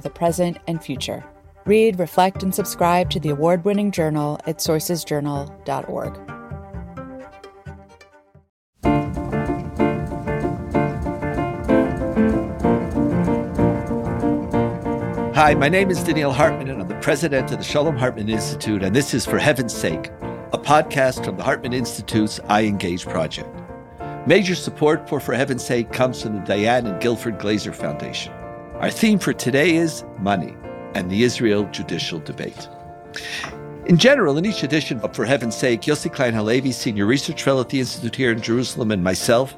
the present and future. Read, reflect, and subscribe to the award winning journal at sourcesjournal.org. Hi, my name is Donniel Hartman, and I'm the president of the Shalom Hartman Institute, and this is For Heaven's Sake, a podcast from the Hartman Institute's iEngage project. Major support for For Heaven's Sake comes from the Diane and Guilford Glazer Foundation. Our theme for today is money and the Israel judicial debate. In general, in each edition of For Heaven's Sake, Yossi Klein Halevi, Senior Research Fellow at the Institute here in Jerusalem, and myself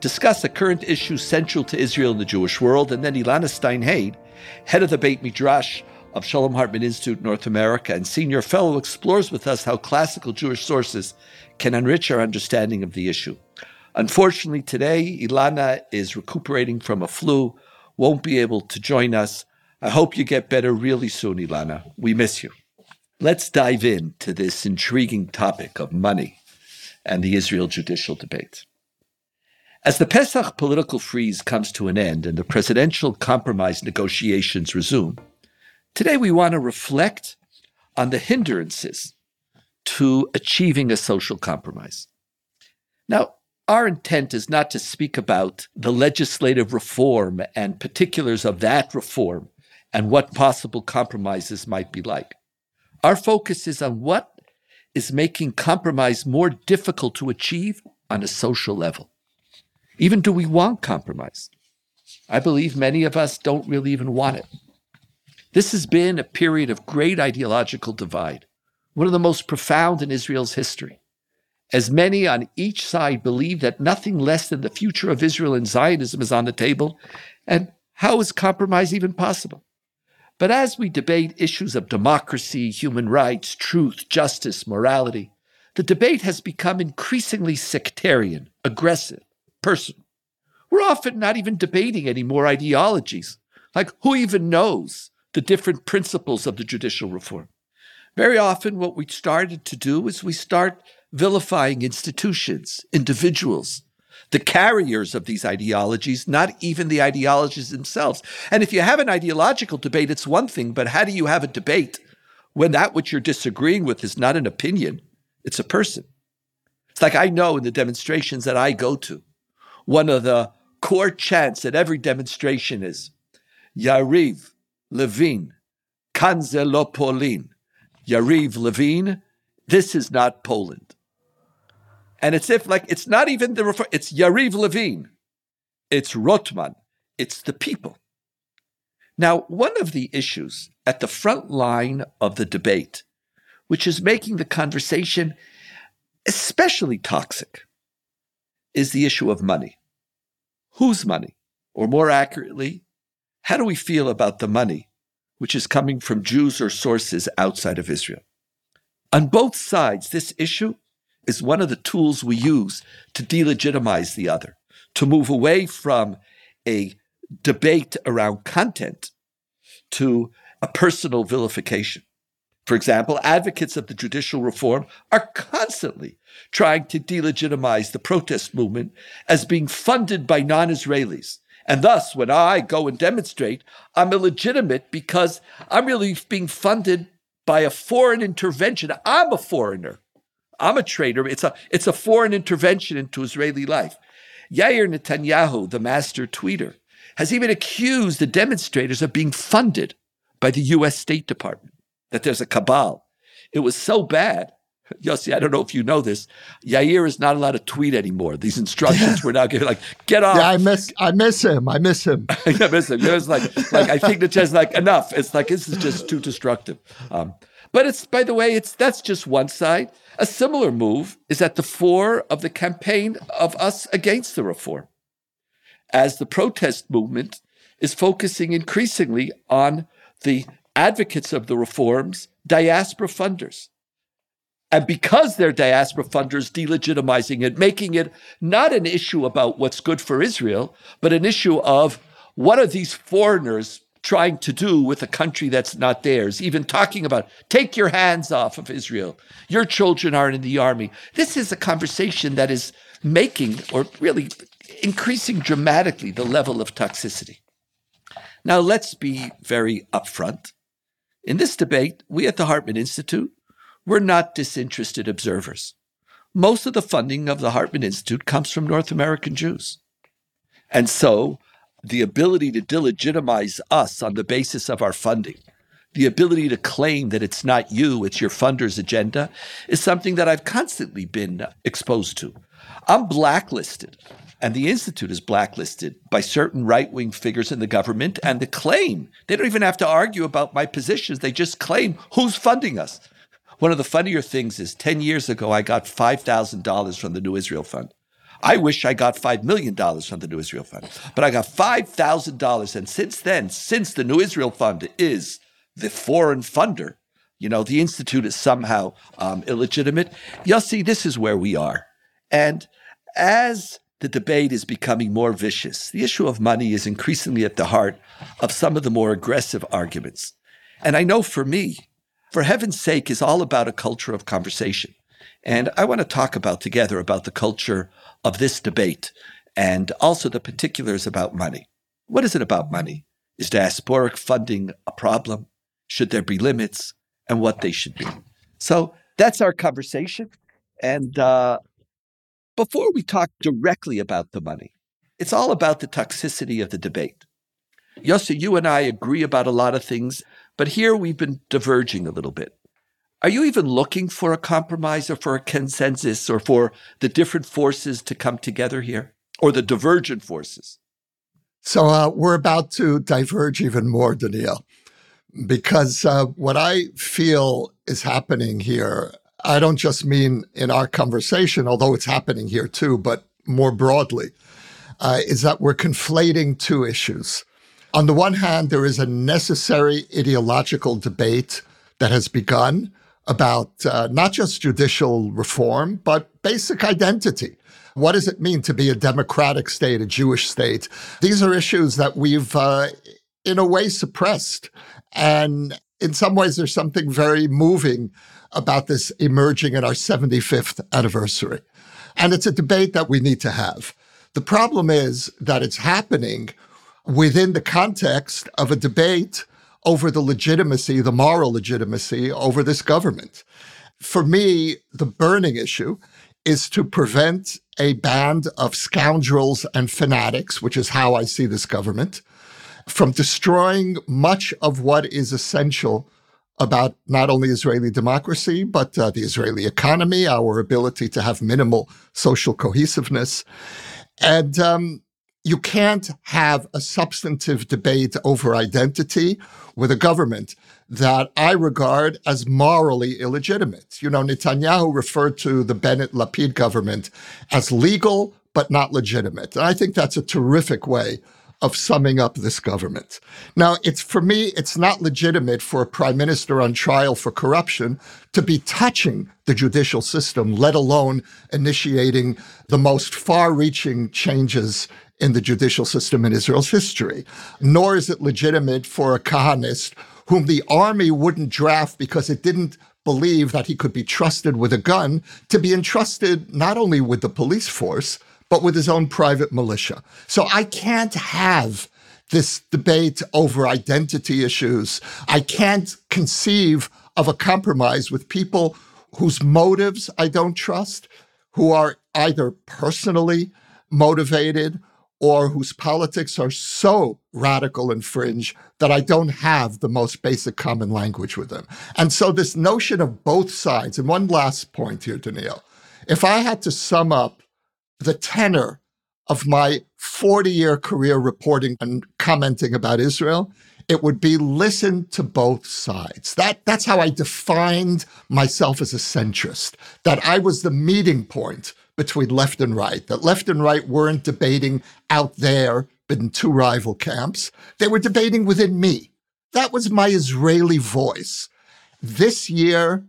discuss a current issue central to Israel and the Jewish world, and then Ilana Stein head of the Beit Midrash of Shalom Hartman Institute North America and senior fellow, explores with us how classical Jewish sources can enrich our understanding of the issue. Unfortunately, today, Ilana is recuperating from a flu, won't be able to join us. I hope you get better really soon, Ilana. We miss you. Let's dive into this intriguing topic of money and the Israel judicial debate. As the Pesach political freeze comes to an end and the presidential compromise negotiations resume, today we want to reflect on the hindrances to achieving a social compromise. Now, our intent is not to speak about the legislative reform and particulars of that reform and what possible compromises might be like. Our focus is on what is making compromise more difficult to achieve on a social level. Even do we want compromise? I believe many of us don't really even want it. This has been a period of great ideological divide, one of the most profound in Israel's history. As many on each side believe that nothing less than the future of Israel and Zionism is on the table, and how is compromise even possible? But as we debate issues of democracy, human rights, truth, justice, morality, the debate has become increasingly sectarian, aggressive, personal. We're often not even debating any more ideologies. Like, who even knows the different principles of the judicial reform? Very often, what we started to do is we start vilifying institutions, individuals, the carriers of these ideologies, not even the ideologies themselves. And if you have an ideological debate, it's one thing, but how do you have a debate when that which you're disagreeing with is not an opinion, it's a person? It's like I know in the demonstrations that I go to, one of the core chants at every demonstration is Yariv Levin, Kanzelo Polin. Yariv Levin, this is not Poland. And it's if like it's not even the refer- it's Yariv Levin, it's Rothman, it's the people. Now, one of the issues at the front line of the debate, which is making the conversation especially toxic, is the issue of money. Whose money? Or more accurately, how do we feel about the money which is coming from Jews or sources outside of Israel? On both sides, this issue is one of the tools we use to delegitimize the other, to move away from a debate around content to a personal vilification. For example, advocates of the judicial reform are constantly trying to delegitimize the protest movement as being funded by non Israelis. And thus, when I go and demonstrate, I'm illegitimate because I'm really being funded by a foreign intervention. I'm a foreigner. I'm a traitor. It's a, it's a foreign intervention into Israeli life. Yair Netanyahu, the master tweeter, has even accused the demonstrators of being funded by the US State Department that there's a cabal. It was so bad. Yossi, I don't know if you know this. Yair is not allowed to tweet anymore. These instructions were now given, like, get off. Yeah, I miss, I miss him. I miss him. I miss him. It was like, like I think the just like enough. It's like this is just too destructive. Um, but it's by the way, it's that's just one side. A similar move is at the fore of the campaign of us against the reform, as the protest movement is focusing increasingly on the advocates of the reforms, diaspora funders. And because they're diaspora funders delegitimizing it, making it not an issue about what's good for Israel, but an issue of what are these foreigners trying to do with a country that's not theirs, even talking about take your hands off of Israel. Your children aren't in the army. This is a conversation that is making or really increasing dramatically the level of toxicity. Now, let's be very upfront. In this debate, we at the Hartman Institute we're not disinterested observers. Most of the funding of the Hartman Institute comes from North American Jews. And so the ability to delegitimize us on the basis of our funding, the ability to claim that it's not you, it's your funder's agenda, is something that I've constantly been uh, exposed to. I'm blacklisted, and the Institute is blacklisted by certain right wing figures in the government, and the claim, they don't even have to argue about my positions, they just claim who's funding us. One of the funnier things is 10 years ago, I got $5,000 from the New Israel Fund. I wish I got $5 million from the New Israel Fund, but I got $5,000. And since then, since the New Israel Fund is the foreign funder, you know, the Institute is somehow um, illegitimate. You'll see, this is where we are. And as the debate is becoming more vicious, the issue of money is increasingly at the heart of some of the more aggressive arguments. And I know for me, for heaven's sake, is all about a culture of conversation. And I want to talk about together about the culture of this debate and also the particulars about money. What is it about money? Is diasporic funding a problem? Should there be limits? And what they should be. So that's our conversation. And uh, before we talk directly about the money, it's all about the toxicity of the debate. Yossi, you and I agree about a lot of things. But here we've been diverging a little bit. Are you even looking for a compromise or for a consensus or for the different forces to come together here or the divergent forces? So uh, we're about to diverge even more, Donniel, because uh, what I feel is happening here, I don't just mean in our conversation, although it's happening here too, but more broadly, uh, is that we're conflating two issues. On the one hand, there is a necessary ideological debate that has begun about uh, not just judicial reform, but basic identity. What does it mean to be a democratic state, a Jewish state? These are issues that we've, uh, in a way, suppressed. And in some ways, there's something very moving about this emerging at our 75th anniversary. And it's a debate that we need to have. The problem is that it's happening within the context of a debate over the legitimacy, the moral legitimacy over this government. For me, the burning issue is to prevent a band of scoundrels and fanatics, which is how I see this government, from destroying much of what is essential about not only Israeli democracy, but uh, the Israeli economy, our ability to have minimal social cohesiveness. And um, you can't have a substantive debate over identity with a government that I regard as morally illegitimate. You know, Netanyahu referred to the Bennett Lapid government as legal but not legitimate. And I think that's a terrific way of summing up this government. Now, it's for me, it's not legitimate for a prime minister on trial for corruption to be touching the judicial system, let alone initiating the most far reaching changes in the judicial system in Israel's history. Nor is it legitimate for a Kahanist whom the army wouldn't draft because it didn't believe that he could be trusted with a gun to be entrusted not only with the police force, but with his own private militia. So I can't have this debate over identity issues. I can't conceive of a compromise with people whose motives I don't trust, who are either personally motivated or whose politics are so radical and fringe that I don't have the most basic common language with them. And so, this notion of both sides, and one last point here, Donniel, if I had to sum up the tenor of my 40 year career reporting and commenting about Israel, it would be listen to both sides. That, that's how I defined myself as a centrist, that I was the meeting point between left and right, that left and right weren't debating out there in two rival camps. They were debating within me. That was my Israeli voice. This year,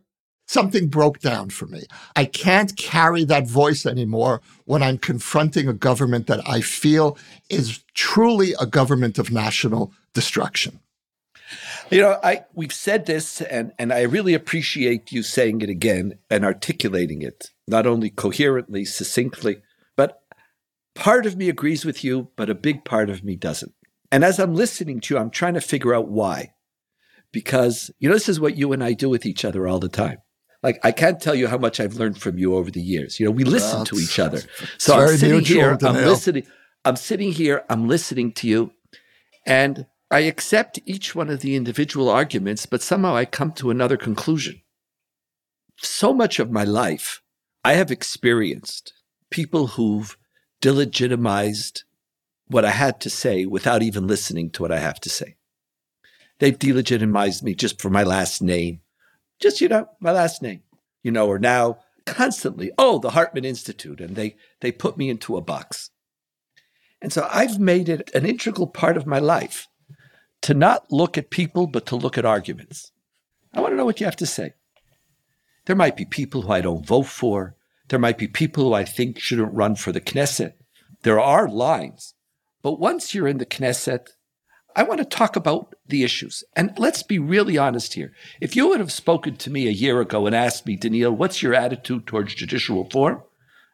something broke down for me. I can't carry that voice anymore when I'm confronting a government that I feel is truly a government of national destruction. You know, I we've said this and and I really appreciate you saying it again and articulating it, not only coherently, succinctly, but part of me agrees with you, but a big part of me doesn't. And as I'm listening to you, I'm trying to figure out why. Because, you know, this is what you and I do with each other all the time. Like, I can't tell you how much I've learned from you over the years. You know, we listen to each other. So I'm sitting here, I'm listening, I'm sitting here, I'm listening to you, and I accept each one of the individual arguments, but somehow I come to another conclusion. So much of my life, I have experienced people who've delegitimized what I had to say without even listening to what I have to say. They've delegitimized me just for my last name. Just, you know, my last name, you know, or now constantly, oh, the Hartman Institute. And they, they put me into a box. And so I've made it an integral part of my life to not look at people, but to look at arguments. I want to know what you have to say. There might be people who I don't vote for. There might be people who I think shouldn't run for the Knesset. There are lines. But once you're in the Knesset, I want to talk about the issues. And let's be really honest here. If you would have spoken to me a year ago and asked me, Donniel, what's your attitude towards judicial reform?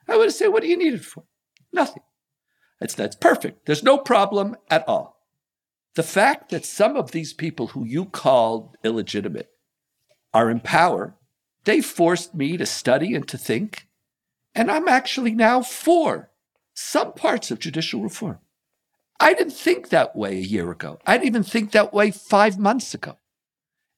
I would have said, what do you need it for? Nothing. That's, that's perfect. There's no problem at all. The fact that some of these people who you called illegitimate are in power, they forced me to study and to think. And I'm actually now for some parts of judicial reform. I didn't think that way a year ago. I didn't even think that way five months ago.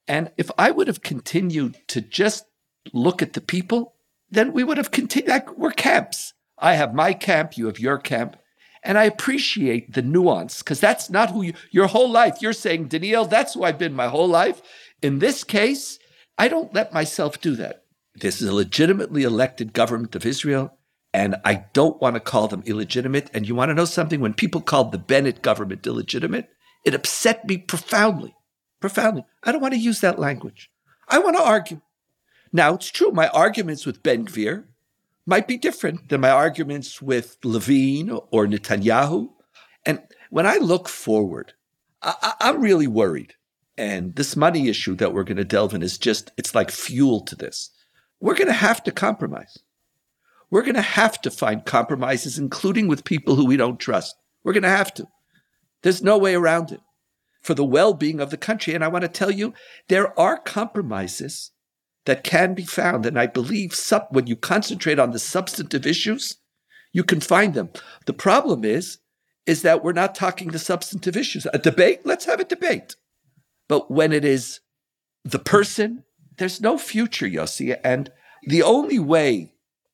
And if I would have continued to just look at the people, then we would have continued. Like, we're camps. I have my camp, you have your camp. And I appreciate the nuance because that's not who you, your whole life. You're saying, Donniel, that's who I've been my whole life. In this case, I don't let myself do that. This is a legitimately elected government of Israel and I don't want to call them illegitimate. And you want to know something? When people called the Bennett government illegitimate, it upset me profoundly. Profoundly. I don't want to use that language. I want to argue. Now, it's true, my arguments with Ben Gvir might be different than my arguments with Levin or Netanyahu. And when I look forward, I, am really worried. And this money issue that we're going to delve in is just, it's like fuel to this. We're going to have to compromise we're going to have to find compromises, including with people who we don't trust. We're going to have to. There's no way around it for the well being of the country. And I want to tell you, there are compromises that can be found. And I believe sub- when you concentrate on the substantive issues, you can find them. The problem is, is that we're not talking the substantive issues. A debate, let's have a debate. But when it is the person, there's no future, Yossi. And the only way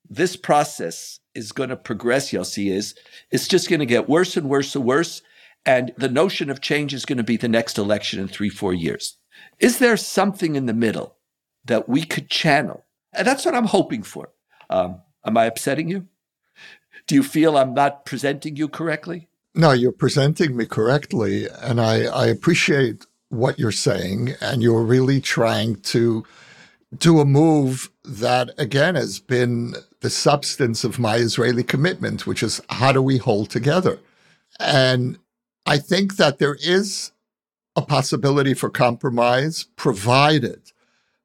this process is going to progress, Yossi, is it's just going to get worse and worse and worse. And the notion of change is going to be the next election in three, four years. Is there something in the middle that we could channel? And that's what I'm hoping for. Um, am I upsetting you? Do you feel I'm not presenting you correctly? No, you're presenting me correctly. And I, I appreciate what you're saying. And you're really trying to do a move that, again, has been the substance of my Israeli commitment, which is how do we hold together? And I think that there is a possibility for compromise, provided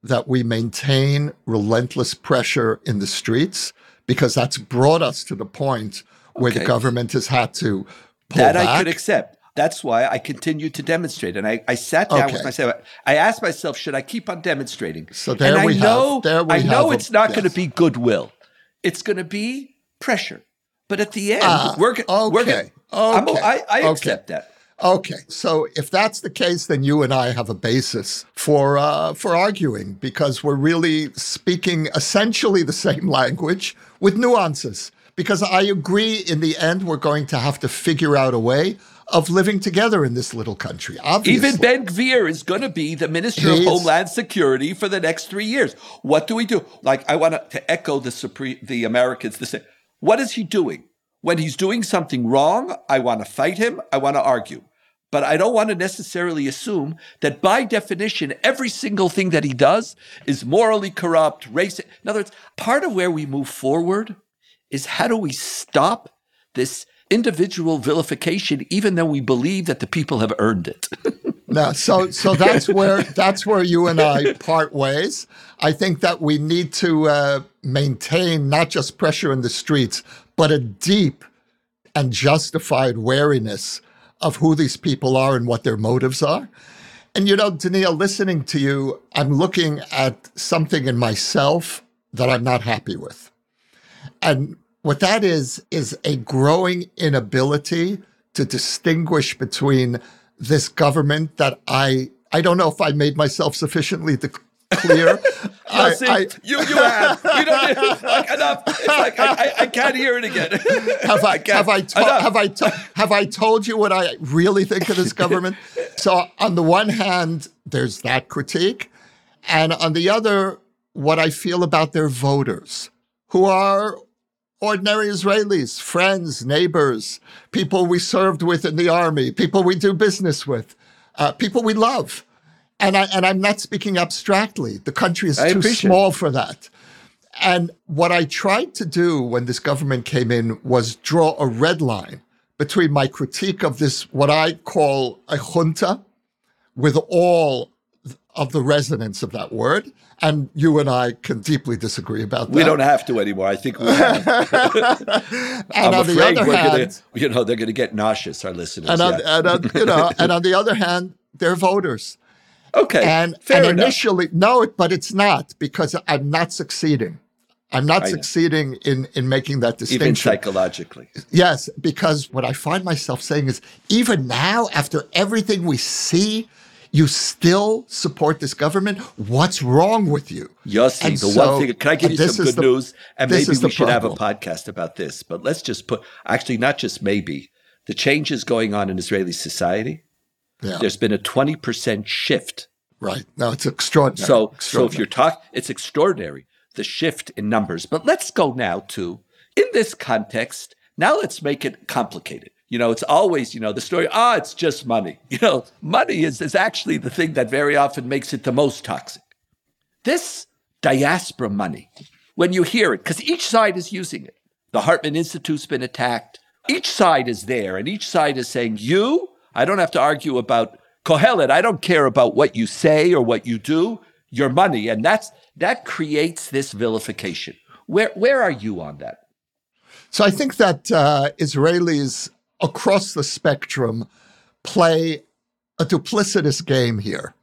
that we maintain relentless pressure in the streets, because that's brought us to the point where okay. the government has had to pull that back. I could accept. That's why I continued to demonstrate. And I, I sat down okay. with myself. I asked myself, should I keep on demonstrating? So there and we I know, have. There we I know it's not yes. going to be goodwill. It's going to be pressure. But at the end, uh, we're, okay. we're okay. I, I accept that. Okay, so if that's the case, then you and I have a basis for uh, for arguing because we're really speaking essentially the same language with nuances. Because I agree, in the end, we're going to have to figure out a way of living together in this little country. Obviously. Even Ben Gvir is going to be the Minister He's, of Homeland Security for the next three years. What do we do? Like, I want to echo the Supreme, the Americans to say, what is he doing? When he's doing something wrong, I want to fight him, I want to argue. But I don't want to necessarily assume that by definition, every single thing that he does is morally corrupt, racist. In other words, part of where we move forward is how do we stop this individual vilification, even though we believe that the people have earned it? no, so so that's where that's where you and I part ways. I think that we need to uh, maintain not just pressure in the streets, but a deep and justified wariness of who these people are and what their motives are. And you know, Donniel, listening to you, I'm looking at something in myself that I'm not happy with. And what that is, is a growing inability to distinguish between this government that I I don't know if I made myself sufficiently clear. I, see, I, you you have you don't like enough. It's like I, I, I can't hear it again. have I, I have I to, have I to, have I told you what I really think of this government? so on the one hand, there's that critique, and on the other, what I feel about their voters, who are ordinary Israelis, friends, neighbors, people we served with in the army, people we do business with, uh, people we love. And I and I'm not speaking abstractly. The country is I too small for that. And what I tried to do when this government came in was draw a red line between my critique of this, what I call a junta, with all of the resonance of that word. And you and I can deeply disagree about that. We don't have to anymore. I think we have. I'm afraid we're hand, gonna, you know, they're going to get nauseous, our listeners. And on, yeah. and on, you know, and on the other hand, they're voters. Okay. And, and initially, no, but it's not because I'm not succeeding. I'm not succeeding in in making that distinction. Even psychologically. Yes, because what I find myself saying is even now, after everything we see, you still support this government. What's wrong with you? Yossi, the so, one thing, can I give you some good the, news? And maybe we should problem. have a podcast about this, but let's just put, actually, not just maybe, the changes going on in Israeli society yeah. There's been a 20% shift. Right. Now it's extraordinary. So, extraordinary. so if you're talking, it's extraordinary, the shift in numbers. But let's go now to, in this context, now let's make it complicated. You know, it's always, you know, the story, ah, it's just money. You know, money is, is actually the thing that very often makes it the most toxic. This diaspora money, when you hear it, because each side is using it. The Hartman Institute's been attacked. Each side is there, and each side is saying, you I don't have to argue about Kohelet. I don't care about what you say or what you do, your money. And that's that creates this vilification. Where where are you on that? So I think that uh, Israelis across the spectrum play a duplicitous game here.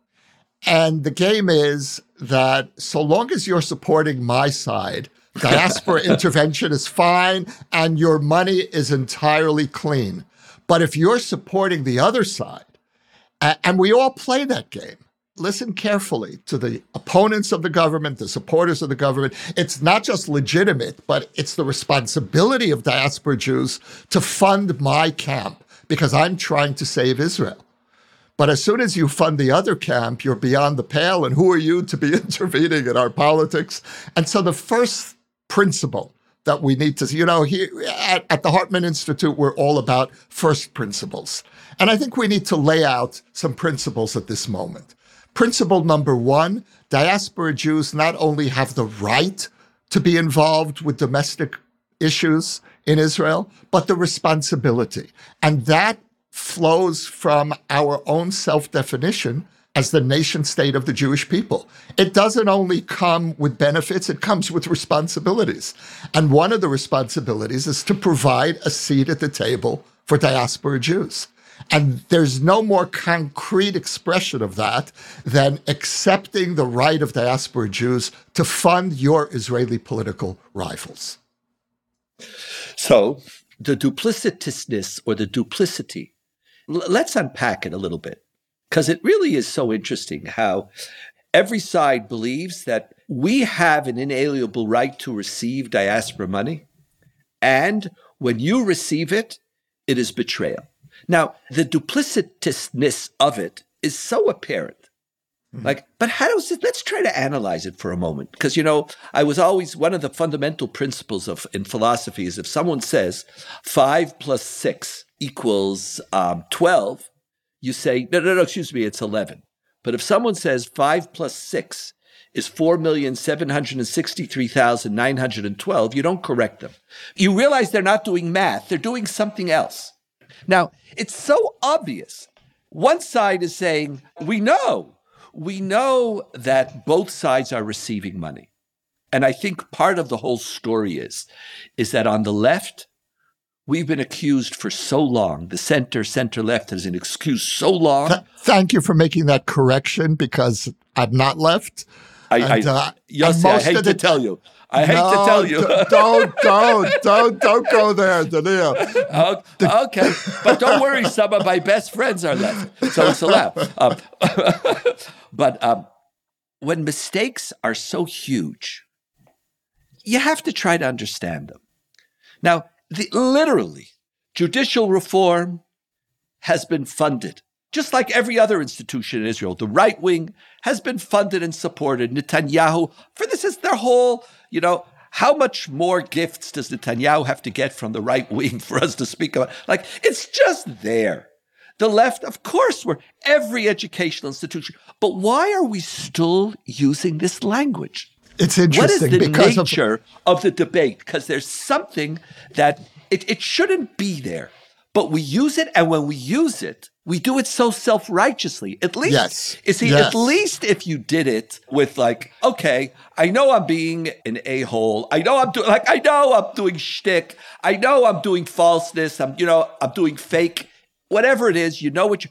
And the game is that so long as you're supporting my side, diaspora intervention is fine and your money is entirely clean. But if you're supporting the other side, and we all play that game, listen carefully to the opponents of the government, the supporters of the government. It's not just legitimate, but it's the responsibility of diaspora Jews to fund my camp because I'm trying to save Israel. But as soon as you fund the other camp, you're beyond the pale. And who are you to be intervening in our politics? And so the first principle that we need to, you know, here at, at, the Hartman Institute, we're all about first principles. And I think we need to lay out some principles at this moment. Principle number one diaspora Jews not only have the right to be involved with domestic issues in Israel, but the responsibility. And that flows from our own self definition as the nation state of the Jewish people. It doesn't only come with benefits, it comes with responsibilities. And one of the responsibilities is to provide a seat at the table for diaspora Jews. And there's no more concrete expression of that than accepting the right of diaspora Jews to fund your Israeli political rivals. So, the duplicitousness or the duplicity, let's unpack it a little bit because it really is so interesting how every side believes that we have an inalienable right to receive diaspora money. And when you receive it, it is betrayal. Now, the duplicitousness of it is so apparent Mm-hmm. Like, but how does it, let's try to analyze it for a moment. Because, you know, I was always, one of the fundamental principles of in philosophy is if someone says five plus six equals um, 12, you say, no, no, no, excuse me, it's 11. But if someone says five plus six is 4,763,912, you don't correct them. You realize they're not doing math, they're doing something else. Now, it's so obvious. One side is saying, we know, we know that both sides are receiving money. And I think part of the whole story is, is that on the left, we've been accused for so long. The center, center left has been accused so long. Th- thank you for making that correction because I'm not left. I, and, uh, I hate to tell you. I hate no, to tell you. don't, don't, don't, don't go there, Donniel. Okay, but don't worry. Some of my best friends are left, so it's allowed. Um, but um, when mistakes are so huge, you have to try to understand them. Now, the, literally, judicial reform has been funded just like every other institution in Israel, the right wing has been funded and supported Netanyahu for this is their whole, you know, how much more gifts does Netanyahu have to get from the right wing for us to speak about? Like, it's just there. The left, of course, we're every educational institution. But why are we still using this language? It's interesting. What is the nature of, of the debate? Because there's something that it, it shouldn't be there, but we use it. And when we use it, we do it so self-righteously. At least, yes. you see, yes. at least if you did it with like, okay, I know I'm being an a-hole. I know I'm doing like, I know I'm doing shtick. I know I'm doing falseness. I'm, you know, I'm doing fake. Whatever it is, you know what you.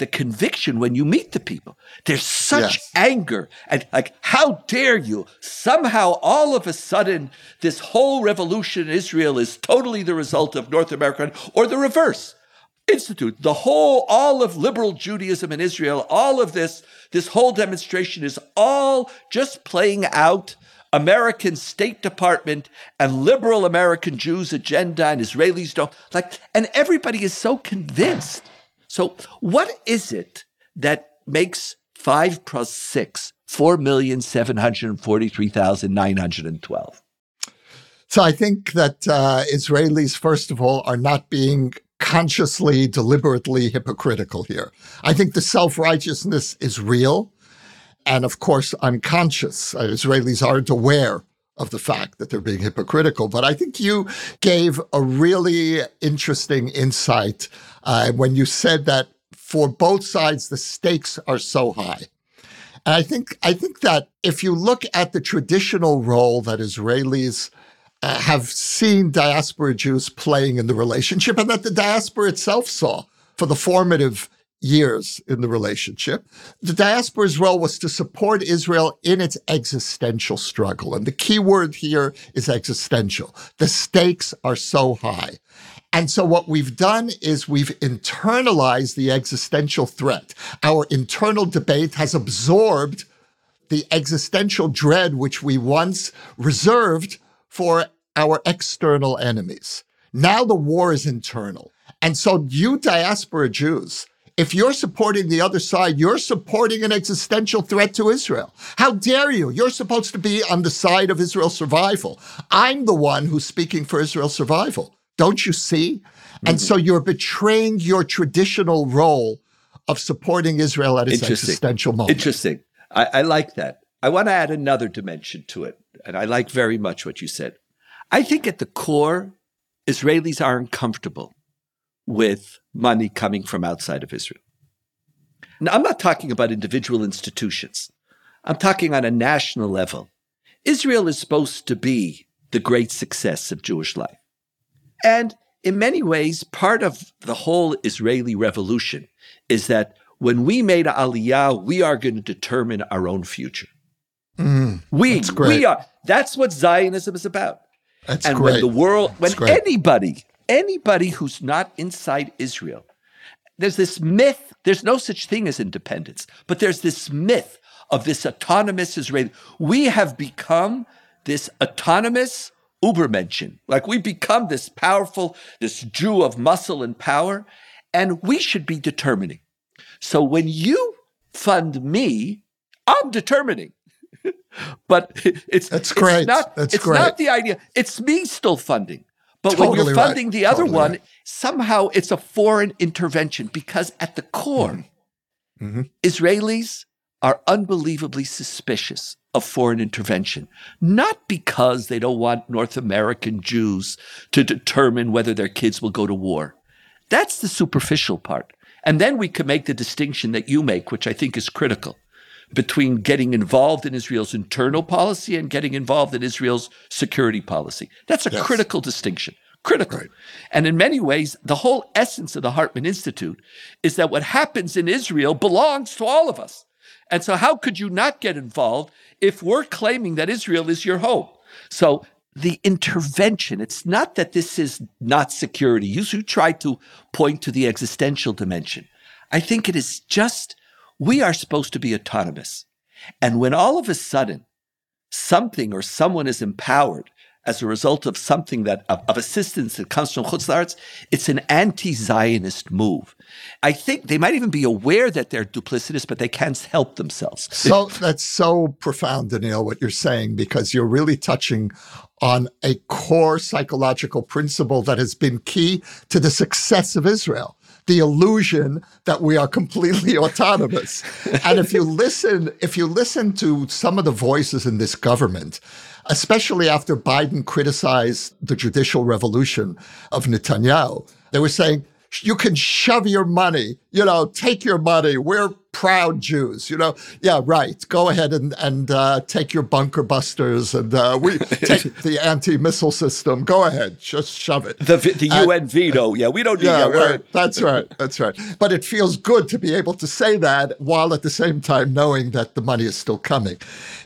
The conviction when you meet the people, there's such yes. anger and like, how dare you? Somehow, all of a sudden, this whole revolution in Israel is totally the result of North America, or the reverse institute the whole all of liberal judaism in israel all of this this whole demonstration is all just playing out american state department and liberal american jews agenda and israelis don't like and everybody is so convinced so what is it that makes 5 plus 6 4,743,912 so I think that uh, Israelis, first of all, are not being consciously, deliberately hypocritical here. I think the self righteousness is real and, of course, unconscious. Uh, Israelis aren't aware of the fact that they're being hypocritical. But I think you gave a really interesting insight uh, when you said that for both sides, the stakes are so high. And I think I think that if you look at the traditional role that Israelis uh, have seen diaspora Jews playing in the relationship and that the diaspora itself saw for the formative years in the relationship. The diaspora's role was to support Israel in its existential struggle. And the key word here is existential. The stakes are so high. And so what we've done is we've internalized the existential threat. Our internal debate has absorbed the existential dread which we once reserved for our external enemies. Now the war is internal. And so, you diaspora Jews, if you're supporting the other side, you're supporting an existential threat to Israel. How dare you? You're supposed to be on the side of Israel's survival. I'm the one who's speaking for Israel's survival. Don't you see? Mm-hmm. And so you're betraying your traditional role of supporting Israel at its existential moment. Interesting. I, I like that. I want to add another dimension to it. And I like very much what you said. I think at the core, Israelis are uncomfortable with money coming from outside of Israel. Now, I'm not talking about individual institutions. I'm talking on a national level. Israel is supposed to be the great success of Jewish life. And in many ways, part of the whole Israeli revolution is that when we made Aliyah, we are going to determine our own future. Mm, we, we are. That's what Zionism is about. That's and great. when the world, when anybody, anybody who's not inside Israel, there's this myth. There's no such thing as independence, but there's this myth of this autonomous Israeli. We have become this autonomous Ubermenschen. Like we become this powerful, this Jew of muscle and power, and we should be determining. So when you fund me, I'm determining. but it's That's great. It's not, That's it's great. not the idea. It's me still funding. But when you're right. funding the other Totally one, right. somehow it's a foreign intervention because at the core, Mhm. Israelis are unbelievably suspicious of foreign intervention, not because they don't want North American Jews to determine whether their kids will go to war. That's the superficial part. And then we can make the distinction that you make, which I think is critical, between getting involved in Israel's internal policy and getting involved in Israel's security policy. That's a Yes. critical distinction. Critical. Right. And in many ways, the whole essence of the Hartman Institute is that what happens in Israel belongs to all of us. And so, how could you not get involved if we're claiming that Israel is your home? So, the intervention, it's not that this is not security. You, you try to point to the existential dimension. I think it is just we are supposed to be autonomous. And when all of a sudden something or someone is empowered as a result of something that of, of assistance that comes from Chutz La'aretz, it's an anti-Zionist move. I think they might even be aware that they're duplicitous, but they can't help themselves. So that's so profound, Donniel, what you're saying, because you're really touching on a core psychological principle that has been key to the success of Israel. The illusion that we are completely autonomous. and if you listen, if you listen to some of the voices in this government, especially after Biden criticized the judicial revolution of Netanyahu, they were saying, you can shove your money, you know, take your money. We're proud Jews, you know. Yeah, right. Go ahead and and uh, take your bunker busters and uh, we take the anti-missile system. Go ahead, just shove it. The, the UN veto, yeah, we don't need Yeah, that word. right. That's right. That's right. But it feels good to be able to say that while at the same time knowing that the money is still coming.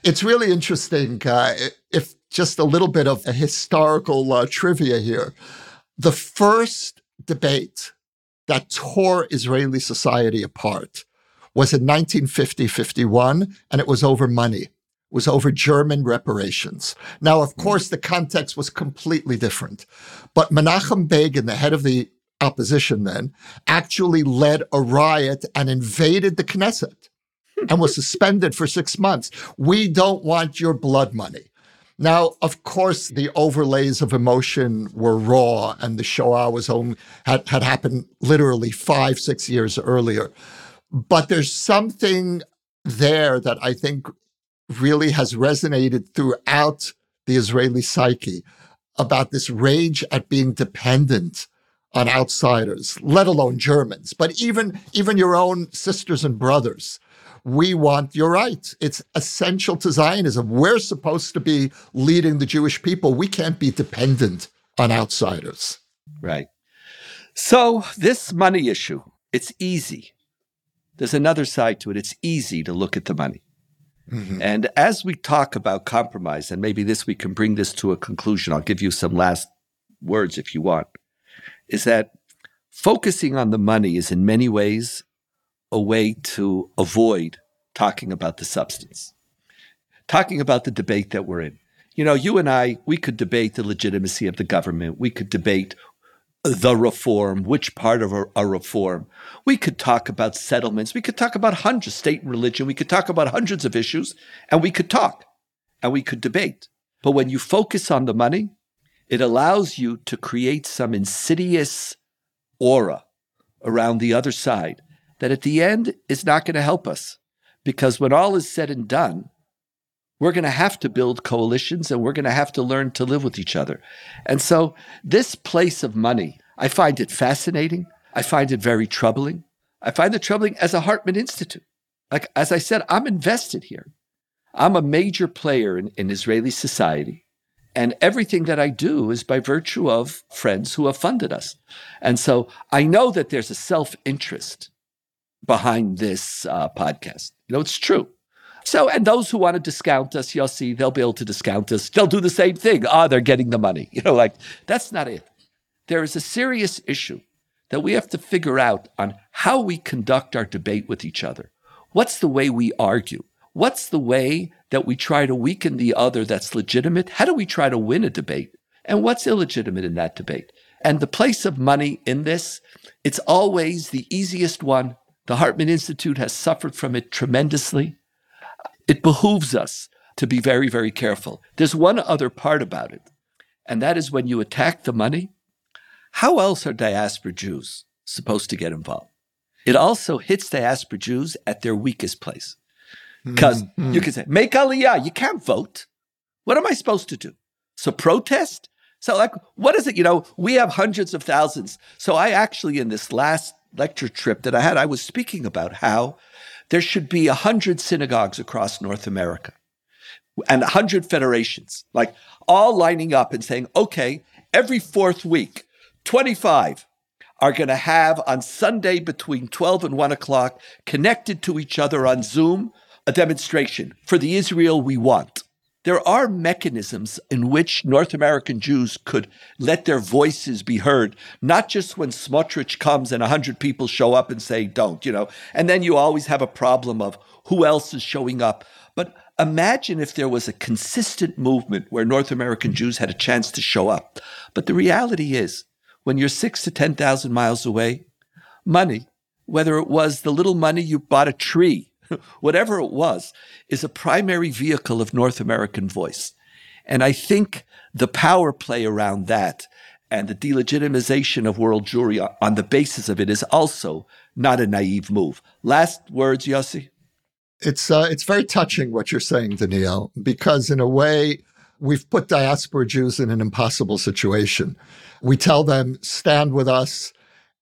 It's really interesting. Uh, if just a little bit of a historical uh, trivia here, the first debate that tore Israeli society apart was in 1950 51, and it was over money. It was over German reparations. Now, of mm-hmm. course, the context was completely different. But Menachem Begin, the head of the opposition then, actually led a riot and invaded the Knesset and was suspended for six months. We don't want your blood money. Now, of course, the overlays of emotion were raw, and the Shoah was only had, had happened literally five, six years earlier. But there's something there that I think really has resonated throughout the Israeli psyche about this rage at being dependent on outsiders, let alone Germans, but even even your own sisters and brothers. We want your rights. It's essential to Zionism. We're supposed to be leading the Jewish people. We can't be dependent on outsiders. Right. So, this money issue, it's easy. There's another side to it. It's easy to look at the money. Mm-hmm. And as we talk about compromise, and maybe this we can bring this to a conclusion, I'll give you some last words if you want, is that focusing on the money is in many ways a way to avoid talking about the substance, talking about the debate that we're in. You know, you and I, we could debate the legitimacy of the government. We could debate the reform, which part of a, a, reform. We could talk about settlements. We could talk about hundreds, state and religion. We could talk about hundreds of issues, and we could talk and we could debate. But when you focus on the money, it allows you to create some insidious aura around the other side that at the end is not going to help us. Because when all is said and done, we're going to have to build coalitions and we're going to have to learn to live with each other. And so, this place of money, I find it fascinating. I find it very troubling. I find it troubling as a Hartman Institute. Like, as I said, I'm invested here. I'm a major player in, in Israeli society. And everything that I do is by virtue of friends who have funded us. And so I know that there's a self interest behind this uh, podcast. You know, it's true. So, and those who want to discount us, you'll see they'll be able to discount us. They'll do the same thing. Ah, they're getting the money. You know, like that's not it. There is a serious issue that we have to figure out on how we conduct our debate with each other. What's the way we argue? What's the way that we try to weaken the other that's legitimate? How do we try to win a debate? And what's illegitimate in that debate? And the place of money in this, it's always the easiest one The Hartman Institute has suffered from it tremendously. It behooves us to be very, very careful. There's one other part about it, and that is when you attack the money, how else are diaspora Jews supposed to get involved? It also hits diaspora Jews at their weakest place. Because mm-hmm. you can say, make aliyah, you can't vote. What am I supposed to do? So protest? So, like, what is it? You know, we have hundreds of thousands. So, I actually, in this last lecture trip that I had, I was speaking about how there should be a hundred synagogues across North America and a hundred federations, like all lining up and saying, okay, every fourth week, 25 are going to have on Sunday between 12 and 1 o'clock, connected to each other on Zoom, a demonstration for the Israel we want. There are mechanisms in which North American Jews could let their voices be heard, not just when Smotrich comes and 100 people show up and say, don't, you know, and then you always have a problem of who else is showing up. But imagine if there was a consistent movement where North American Jews had a chance to show up. But the reality is, when you're six to 10,000 miles away, money, whether it was the little money you bought a tree whatever it was, is a primary vehicle of North American voice. And I think the power play around that and the delegitimization of world Jewry on the basis of it is also not a naive move. Last words, Yossi? It's, uh, it's very touching what you're saying, Donniel, because in a way, we've put diaspora Jews in an impossible situation. We tell them, stand with us.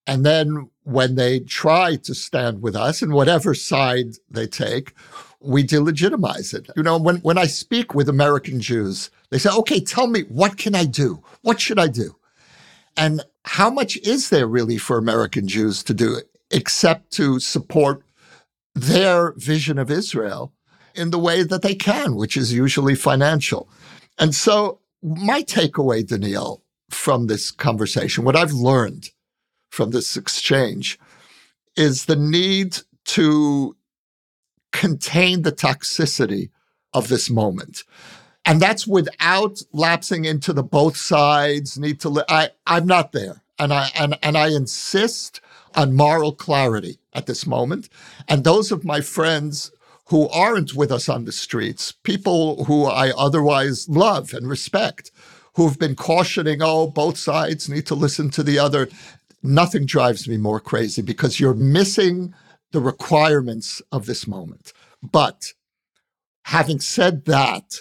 And then when they try to stand with us and whatever side they take, we delegitimize it. You know, when, when I speak with American Jews, they say, okay, tell me, what can I do? What should I do? And how much is there really for American Jews to do except to support their vision of Israel in the way that they can, which is usually financial? And so my takeaway, Donniel, from this conversation, what I've learned from this exchange is the need to contain the toxicity of this moment. And that's without lapsing into the both sides need to li- I I'm not there. And I and and I insist on moral clarity at this moment. And those of my friends who aren't with us on the streets, people who I otherwise love and respect, who've been cautioning, oh, both sides need to listen to the other nothing drives me more crazy because you're missing the requirements of this moment. But having said that,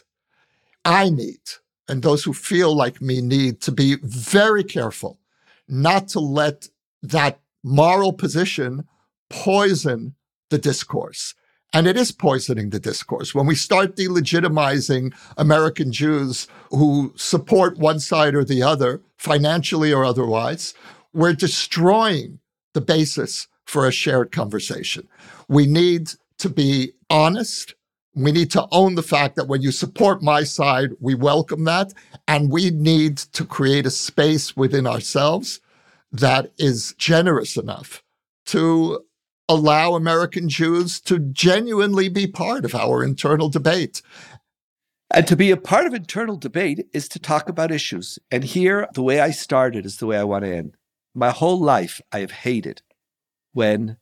I need, and those who feel like me need to be very careful not to let that moral position poison the discourse. And it is poisoning the discourse. When we start delegitimizing American Jews who support one side or the other, financially or otherwise, we're destroying the basis for a shared conversation. We need to be honest. We need to own the fact that when you support my side, we welcome that. And we need to create a space within ourselves that is generous enough to allow American Jews to genuinely be part of our internal debate. And to be a part of internal debate is to talk about issues. And here, the way I started is the way I want to end. My whole life, I have hated when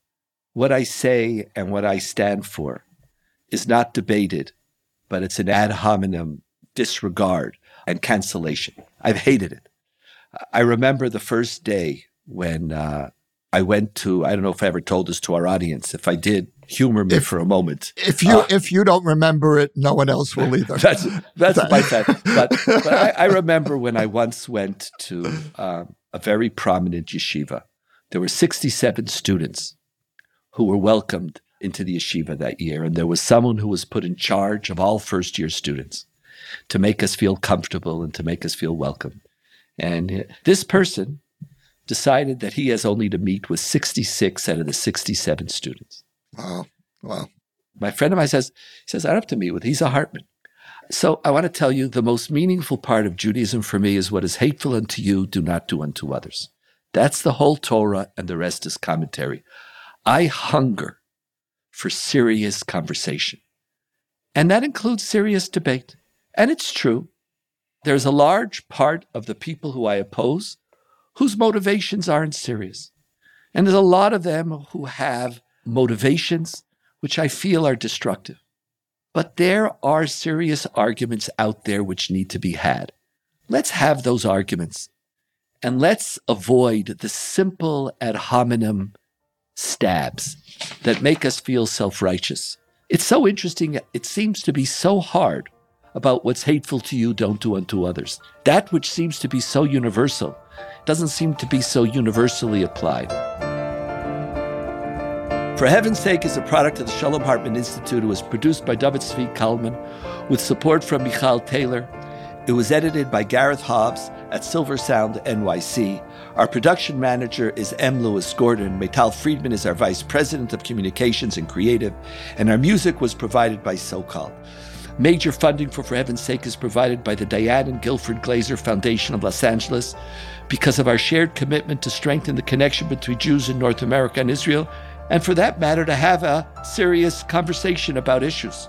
what I say and what I stand for is not debated, but it's an ad hominem disregard and cancellation. I've hated it. I remember the first day when uh, I went to, I don't know if I ever told this to our audience. If I did, humor me if, for a moment. If you uh, if you don't remember it, no one else will either. That's that's my bad. But, but I, I, remember when I once went to um, a very prominent yeshiva. There were 67 students who were welcomed into the yeshiva that year, and there was someone who was put in charge of all first year students to make us feel comfortable and to make us feel welcome. And uh, this person decided that he has only to meet with 66 out of the 67 students. Wow. Wow. My friend of mine says, he says, I don't have to meet with, he's a Hartman. So I want to tell you the most meaningful part of Judaism for me is what is hateful unto you, do not do unto others. That's the whole Torah, and the rest is commentary. I hunger for serious conversation. And that includes serious debate. And it's true. There's a large part of the people who I oppose whose motivations aren't serious. And there's a lot of them who have motivations which I feel are destructive. But there are serious arguments out there which need to be had. Let's have those arguments and let's avoid the simple ad hominem stabs that make us feel self righteous. It's so interesting. It seems to be so hard about what's hateful to you, don't do unto others. That which seems to be so universal doesn't seem to be so universally applied. For Heaven's Sake is a product of the Shalom Hartman Institute. It was produced by David Zvi Kalman with support from Michal Taylor. It was edited by Gareth Hobbs at Silver Sound NYC. Our production manager is M. Lewis Gordon. Maital Friedman is our vice president of communications and creative. And our music was provided by SoCal. Major funding for For Heaven's Sake is provided by the Diane and Guilford Glazer Foundation of Los Angeles because of our shared commitment to strengthen the connection between Jews in North America and Israel and for that matter, to have a serious conversation about issues.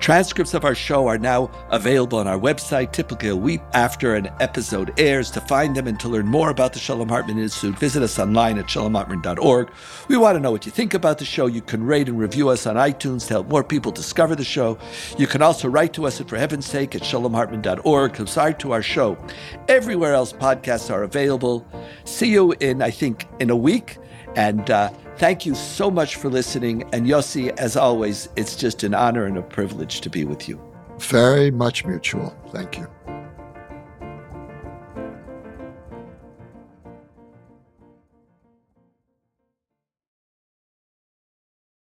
Transcripts of our show are now available on our website, typically a week after an episode airs. To find them and to learn more about the Shalom Hartman Institute, visit us online at shalomhartman.org. We want to know what you think about the show. You can rate and review us on iTunes to help more people discover the show. You can also write to us at For Heaven's Sake at shalomhartman.org. Subscribe to our show. Everywhere else podcasts are available. See you in, I think, in a week. And uh, Thank you so much for listening. And Yossi, as always, it's just an honor and a privilege to be with you. Very much mutual. Thank you.